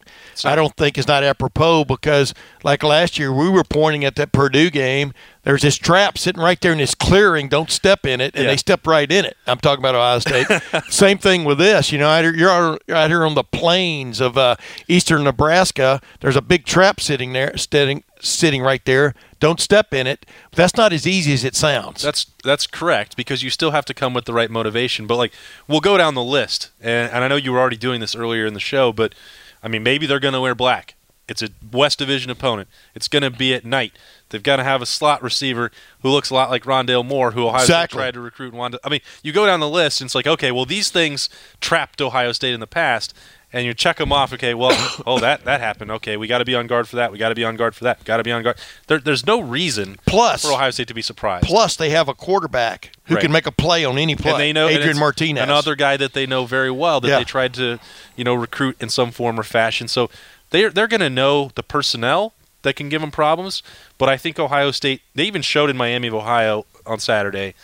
I don't think is not apropos because, like last year, we were pointing at that Purdue game. There's this trap sitting right there in this clearing. Don't step in it, and Yeah. they step right in it. I'm talking about Ohio State. Same thing with this. You know, out here- you're out out here on the plains of uh, eastern Nebraska. There's a big trap sitting there, sitting sitting right there. Don't step in it. But that's not as easy as it sounds. That's that's correct because you still have to come with the right motivation. But like, we'll go down the list, and, and I know you were already doing this earlier in the show, but I mean, maybe they're going to wear black. It's a West Division opponent. It's going to be at night. They've got to have a slot receiver who looks a lot like Rondale Moore, who Ohio Exactly. State tried to recruit. and wanted- I mean, you go down the list, and it's like, okay, well, these things trapped Ohio State in the past, and you check them off. Okay, well, oh, that that happened. Okay, we got to be on guard for that. We got to be on guard for that. Got to be on guard. There, there's no reason Plus- for Ohio State to be surprised. Plus, they have a quarterback who Right. can make a play on any play. and they know Adrian Martinez. another guy that they know very well that Yeah. they tried to, you know, recruit in some form or fashion. So they're they're going to know the personnel that can give them problems. But I think Ohio State they even showed in Miami of Ohio on Saturday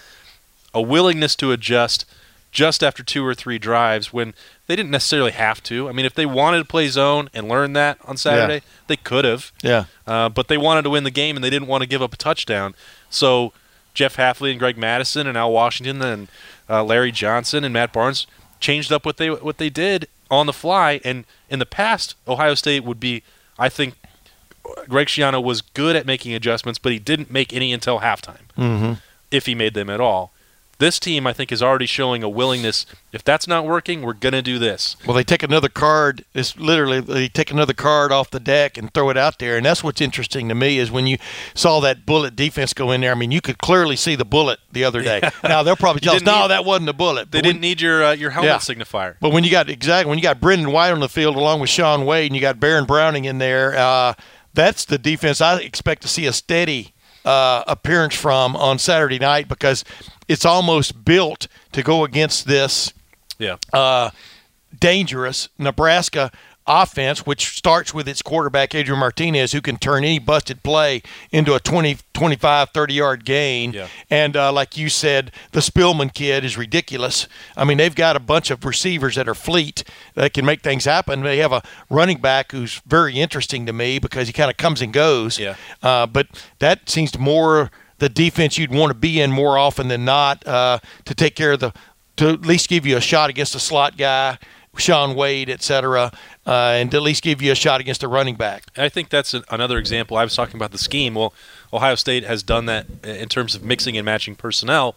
a willingness to adjust just after two or three drives when they didn't necessarily have to. I mean, if they wanted to play zone and learn that on Saturday, they could have. Yeah. Uh, but they wanted to win the game and they didn't want to give up a touchdown. So Jeff Hafley and Greg Mattison and Al Washington and uh, Larry Johnson and Matt Barnes changed up what they what they did on the fly. And in the past, Ohio State would be, I think, Greg Schiano was good at making adjustments, but he didn't make any until halftime, Mhm. if he made them at all. This team, I think, is already showing a willingness. If that's not working, we're going to do this. Well, they take another card. It's literally they take another card off the deck and throw it out there, and that's what's interesting to me is when you saw that bullet defense go in there. I mean, you could clearly see the bullet the other day. Now they'll probably tell us, "No, need- that wasn't the bullet." They But didn't when- need your uh, your helmet Yeah. signifier. But when you got exactly when you got Brendon White on the field along with Shaun Wade, and you got Baron Browning in there, uh, that's the defense I expect to see a steady uh, appearance from on Saturday night because it's almost built to go against this Yeah. uh, dangerous Nebraska offense, which starts with its quarterback, Adrian Martinez, who can turn any busted play into a 20, 25, 30 yard gain. Yeah. And uh, like you said, the Spielman kid is ridiculous. I mean, they've got a bunch of receivers that are fleet that can make things happen. They have a running back who's very interesting to me because he kind of comes and goes. Yeah. Uh, but that seems more the defense you'd want to be in more often than not uh, to take care of the to at least give you a shot against a slot guy, Shaun Wade, et cetera, uh, and at least give you a shot against a running back. I think that's a, another example. I was talking about the scheme. Well, Ohio State has done that in terms of mixing and matching personnel,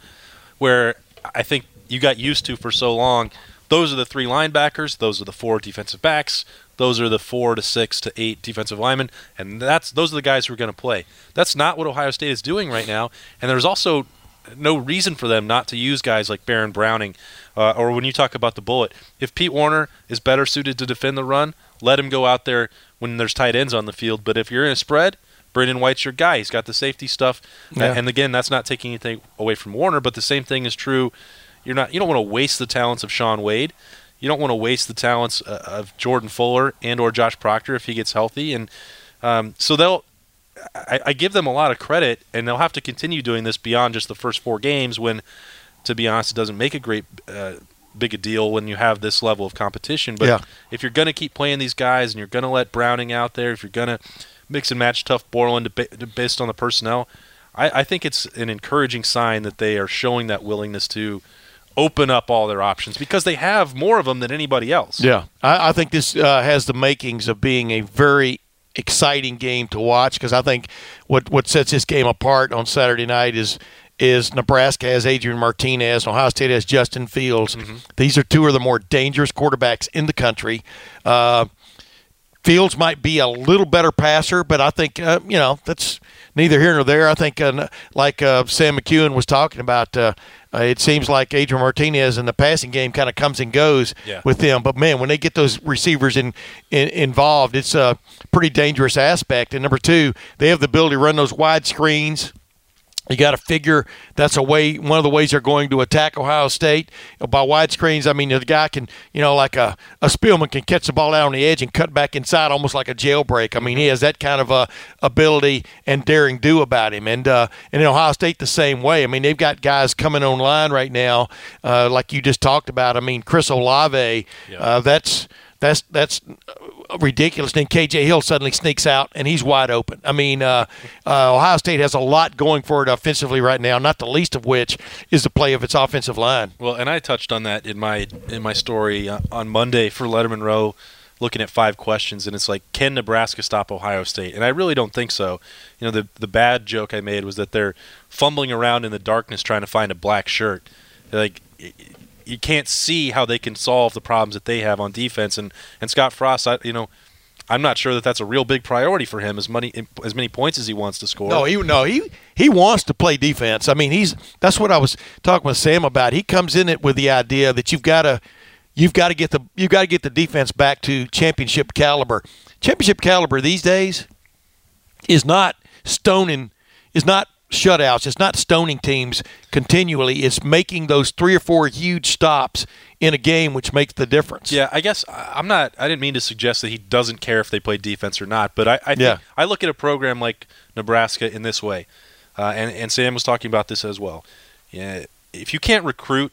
where I think you got used to for so long. Those are the three linebackers. Those are the four defensive backs. Those are the four to six to eight defensive linemen, and that's those are the guys who are going to play. That's not what Ohio State is doing right now, and there's also no reason for them not to use guys like Baron Browning, uh, or when you talk about the bullet. If Pete Werner is better suited to defend the run, let him go out there when there's tight ends on the field. But if you're in a spread, Brendon White's your guy. He's got the safety stuff, Yeah. and again, that's not taking anything away from Werner. But the same thing is true. You're not. You don't want to waste the talents of Shaun Wade. You don't want to waste the talents uh, of Jordan Fuller and or Josh Proctor if he gets healthy. And um, so they'll. I, I give them a lot of credit, and they'll have to continue doing this beyond just the first four games. When, to be honest, it doesn't make a great uh, big a deal when you have this level of competition. But Yeah. if you're going to keep playing these guys, and you're going to let Browning out there, if you're going to mix and match Tuf Borland to- based on the personnel, I, I think it's an encouraging sign that they are showing that willingness to open up all their options because they have more of them than anybody else. Yeah, I, I think this uh, has the makings of being a very exciting game to watch because I think what what sets this game apart on Saturday night is is Nebraska has Adrian Martinez, Ohio State has Justin Fields. These are two of the more dangerous quarterbacks in the country. Uh, Fields might be a little better passer, but I think uh, you know that's neither here nor there. I think, uh, like uh, Sam McKewon was talking about, uh, it seems like Adrian Martinez in the passing game kind of comes and goes Yeah. with them. But man, when they get those receivers in, in involved, it's a pretty dangerous aspect. And number two, they have the ability to run those wide screens. You got to figure that's a way. One of the ways they're going to attack Ohio State by wide screens. I mean, the guy can, you know, like a, a Spielman can catch the ball out on the edge and cut back inside, almost like a jailbreak. I mean, he has that kind of a ability and daring do about him. And uh, and in Ohio State the same way. I mean, they've got guys coming online right now, uh, like you just talked about. I mean, Chris Olave. Uh, that's that's that's ridiculous. Then KJ Hill suddenly sneaks out and he's wide open. I mean, uh, uh, Ohio State has a lot going for it offensively right now. Not the least of which is the play of its offensive line. Well, and I touched on that in my in my story uh, on Monday for Letterman Row, looking at five questions, and it's like, can Nebraska stop Ohio State? And I really don't think so. You know, the the bad joke I made was that they're fumbling around in the darkness trying to find a black shirt. Like you can't see how they can solve the problems that they have on defense. And and Scott Frost, I, you know. I'm not sure that that's a real big priority for him as many as many points as he wants to score. No, he no he he wants to play defense. I mean, he's that's what I was talking with Sam about. He comes in it with the idea that you've got to you've got to get the you've got to get the defense back to championship caliber. Championship caliber these days is not stoning is not shutouts. It's not stoning teams continually. It's making those three or four huge stops in a game, which makes the difference. Yeah, I guess I- I'm not. I didn't mean to suggest that he doesn't care if they play defense or not, but I I, think, Yeah. I look at a program like Nebraska in this way, uh, and and Sam was talking about this as well. Yeah, if you can't recruit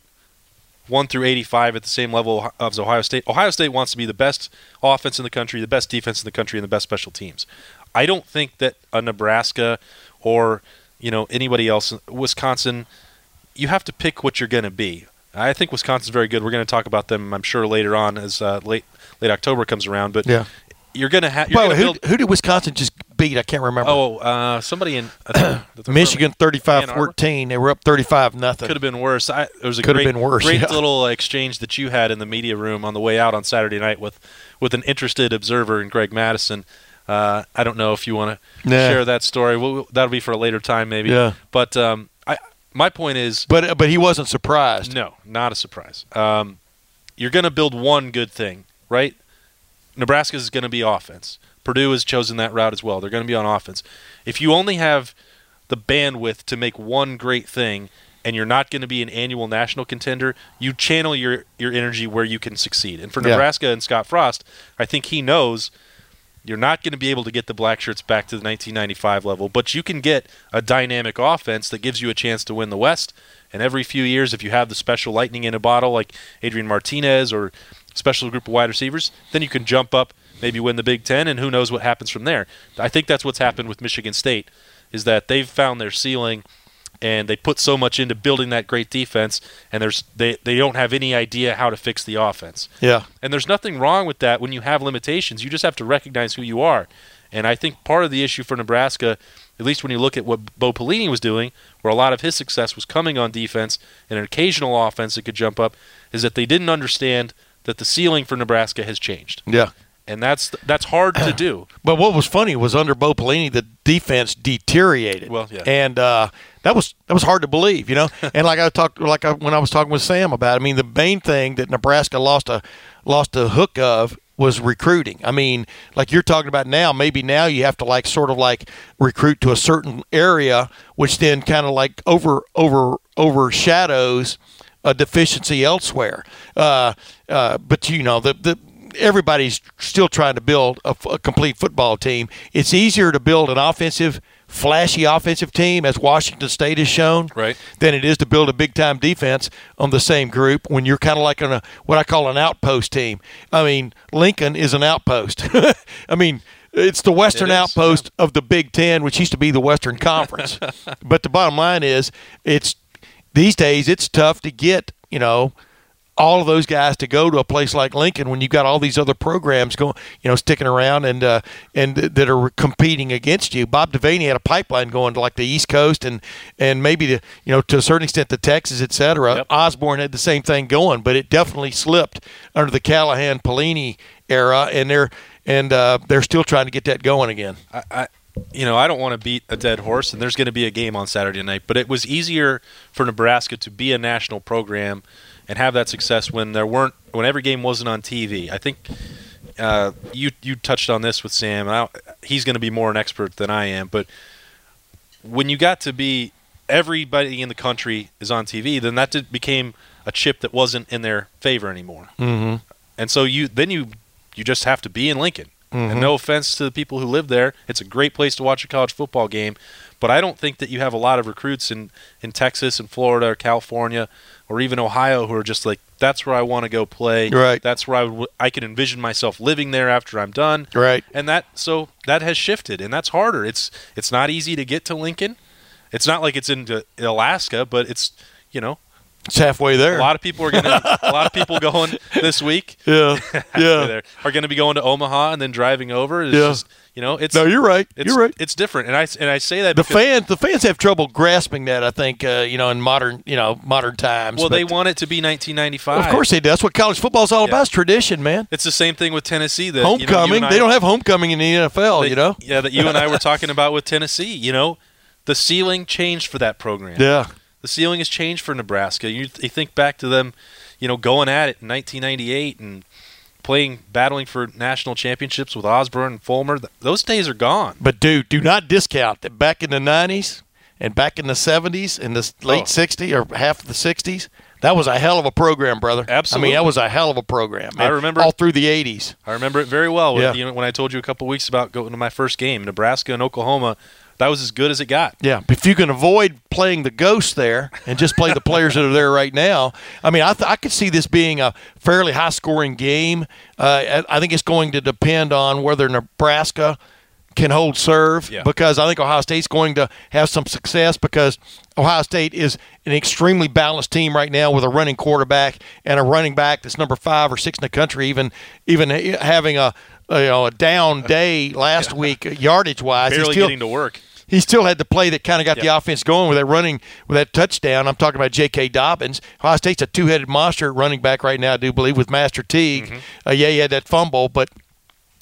one through 85 at the same level as Ohio State, Ohio State wants to be the best offense in the country, the best defense in the country, and the best special teams. I don't think that a Nebraska or you know anybody else, Wisconsin, you have to pick what you're going to be. I think Wisconsin's very good. We're going to talk about them, I'm sure, later on as uh, late late October comes around. But Yeah. you're going to have. By the way, who, who did Wisconsin just beat? I can't remember. Oh, uh, somebody in Michigan Ann 35-14. They were up 35 nothing. Could have been worse. I, there was a Could have great, been worse, great yeah. little exchange that you had in the media room on the way out on Saturday night with, with an interested observer in Greg Mattison. Uh, I don't know if you want to Nah. share that story. We'll, that'll be for a later time, maybe. Yeah. But um, I, my point is, But but he wasn't surprised. no, not a surprise. Um, you're going to build one good thing, right? Nebraska is going to be offense. Purdue has chosen that route as well. They're going to be on offense. If you only have the bandwidth to make one great thing and you're not going to be an annual national contender, you channel your, your energy where you can succeed. And for Yeah. Nebraska and Scott Frost, I think he knows you're not going to be able to get the black shirts back to the 1995 level, but you can get a dynamic offense that gives you a chance to win the West. And every few years, if you have the special lightning in a bottle like Adrian Martinez or special group of wide receivers, then you can jump up, maybe win the Big Ten, and who knows what happens from there. I think that's what's happened with Michigan State, is that they've found their ceiling and they put so much into building that great defense, and there's they they don't have any idea how to fix the offense. Yeah. And there's nothing wrong with that when you have limitations. You just have to recognize who you are. And I think part of the issue for Nebraska, at least when you look at what Bo Pelini was doing, where a lot of his success was coming on defense and an occasional offense that could jump up, is that they didn't understand that the ceiling for Nebraska has changed. Yeah. And that's that's hard to do. But what was funny was under Bo Pelini, the defense deteriorated. Well, yeah. and uh, that was that was hard to believe, you know. and like I talked, like I, when I was talking with Sam about, it, I mean, the main thing that Nebraska lost a lost a hook of was recruiting. I mean, like you're talking about now, maybe now you have to like sort of like recruit to a certain area, which then kind of like over over overshadows a deficiency elsewhere. Uh, uh, but you know the the everybody's still trying to build a, a, complete football team. It's easier to build an offensive, flashy offensive team, as Washington State has shown, right. than it is to build a big time defense on the same group when you're kind of like on a what I call an outpost team. I mean, Lincoln is an outpost. I mean. It's the Western it outpost yeah. of the Big Ten, which used to be the Western Conference. but the bottom line is, it's these days it's tough to get you know all of those guys to go to a place like Lincoln when you've got all these other programs going, you know, sticking around and uh, and that are competing against you. Bob Devaney had a pipeline going to like the East Coast and and maybe the you know to a certain extent the Texas, et cetera. Yep. Osborne had the same thing going, but it definitely slipped under the Callahan Pelini era, and they're and uh, they're still trying to get that going again. I, I you know, I don't want to beat a dead horse, and there's going to be a game on Saturday night, but it was easier for Nebraska to be a national program and have that success when there weren't when every game wasn't on TV. I think uh, you you touched on this with Sam. And he's going to be more an expert than I am, but when you got to be everybody in the country is on TV, then that did, became a chip that wasn't in their favor anymore. Mm-hmm. And so you then you you just have to be in Lincoln. Mm-hmm. And no offense to the people who live there, it's a great place to watch a college football game. But I don't think that you have a lot of recruits in, in Texas and Florida or California or even Ohio who are just like, that's where I want to go play. Right. That's where I, w- I can envision myself living there after I'm done. Right. And that so that has shifted, and that's harder. It's it's not easy to get to Lincoln. It's not like it's into Alaska, but it's you know It's halfway there. a lot of people are going to a lot of people going this week. yeah, yeah. are going to be going to Omaha and then driving over. It's Yeah. just, you know, it's No, you're right. It's, You're right. It's different, and I and I say that The fans, the fans have trouble grasping that. I think uh, you know in modern, you know, modern times. well, they want it to be 1995. Of course they do. That's what college football is all Yeah. about. It's tradition, man. it's the same thing with Tennessee. That homecoming. You know, you I- they don't have homecoming in the NFL. that- you know. yeah, that you and I were talking about with Tennessee. You know, the ceiling changed for that program. Yeah. The ceiling has changed for Nebraska. You, you think back to them, you know, going at it in 1998 and playing, battling for national championships with Osborne and Fulmer. Th- Those days are gone. But dude, do not discount that back in the '90s and back in the '70s and the oh. late Oh. '60s or half of the '60s. That was a hell of a program, brother. Absolutely. I mean, that was a hell of a program. I remember- all through the '80s. I remember it very well. Yeah. You know, when I told you a couple weeks about going to my first game, Nebraska and Oklahoma, that was as good as it got. Yeah, if you can avoid playing the ghosts there and just play the players that are there right now, I mean, I, th- I could see this being a fairly high scoring game. Uh, I think it's going to depend on whether Nebraska can hold serve Yeah. because I think Ohio State's going to have some success because Ohio State is an extremely balanced team right now with a running quarterback and a running back that's number five or six in the country, even even having a, you know a down day last week yardage wise. Barely still, getting to work. He still had the play that kind of got the offense going with that running with that touchdown. I'm talking about J.K. Dobbins. Ohio State's a two-headed monster running back right now, I do believe, with Master Teague. Mm-hmm. Uh, yeah, he had that fumble, but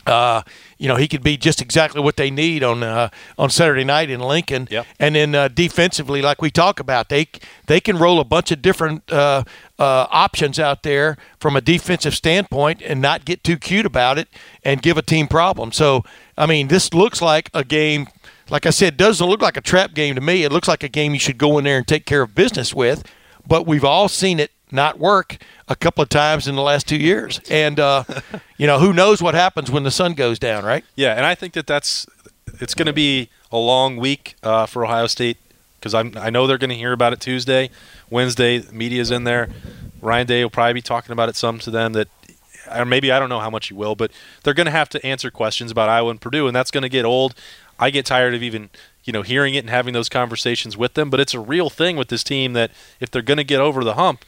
uh, you know he could be just exactly what they need on uh, on Saturday night in Lincoln. Yep. And then uh, defensively, like we talk about, they they can roll a bunch of different uh, uh, options out there from a defensive standpoint and not get too cute about it and give a team problem. So I mean, this looks like a game. Like I said, doesn't look like a trap game to me. It looks like a game you should go in there and take care of business with. But we've all seen it not work a couple of times in the last two years, and uh, you know who knows what happens when the sun goes down, right? Yeah, and I think that that's it's going to be a long week uh, for Ohio State because I'm I know they're going to hear about it Tuesday, Wednesday. Media's in there. Ryan Day will probably be talking about it some to them that, or maybe I don't know how much he will, but they're going to have to answer questions about Iowa and Purdue, and that's going to get old. I get tired of even you know, hearing it and having those conversations with them. But it's a real thing with this team that if they're going to get over the hump,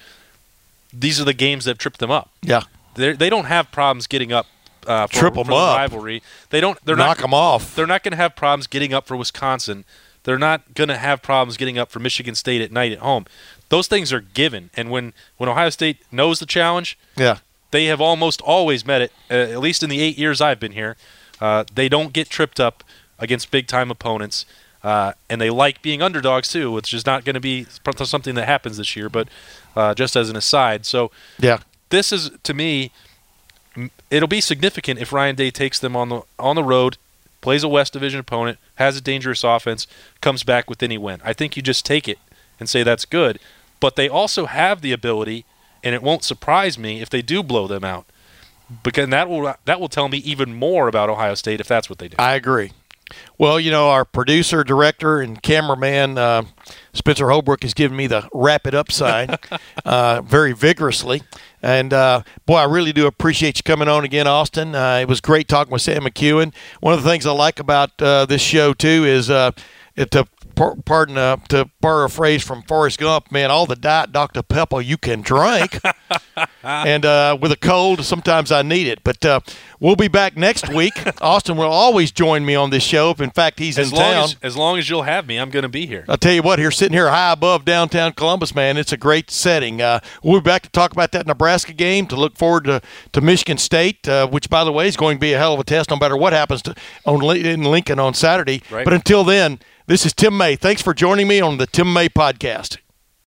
these are the games that trip them up. Yeah. They're, they don't have problems getting up. Uh, for, Trip 'em for the up. rivalry. They don't. They're Knock not, 'em off. They're not going to have problems getting up for Wisconsin. They're not going to have problems getting up for Michigan State at night at home. Those things are given. And when when Ohio State knows the challenge, Yeah. they have almost always met it. Uh, at least in the eight years I've been here, uh, they don't get tripped up against big time opponents, uh, and they like being underdogs too, which is not going to be something that happens this year. But uh, just as an aside, so Yeah. this is to me, it'll be significant if Ryan Day takes them on the on the road, plays a West Division opponent, has a dangerous offense, comes back with any win. I think you just take it and say that's good. But they also have the ability, and it won't surprise me if they do blow them out, because that will that will tell me even more about Ohio State if that's what they do. I agree. Well, you know, our producer, director, and cameraman, uh, Spencer Holbrook, has given me the wrap it up sign uh, very vigorously. And uh, boy, I really do appreciate you coming on again, Austin. Uh, it was great talking with Sam McKewon. One of the things I like about uh, this show, too, is uh, it, to pardon uh, to borrow a phrase from Forrest Gump, man, all the Diet Dr. Pepper you can drink. and uh, with a cold, sometimes I need it. But uh, we'll be back next week. Austin will always join me on this show. If in fact he's as in long town. as as long as you'll have me, I'm going to be here. I'll tell you what, here sitting here high above downtown Columbus, man, it's a great setting. Uh, we'll be back to talk about that Nebraska game, to look forward to, to Michigan State, uh, which, by the way, is going to be a hell of a test no matter what happens to, on in Lincoln on Saturday. Right. But until then, this is Tim May. Thanks for joining me on the Tim May podcast.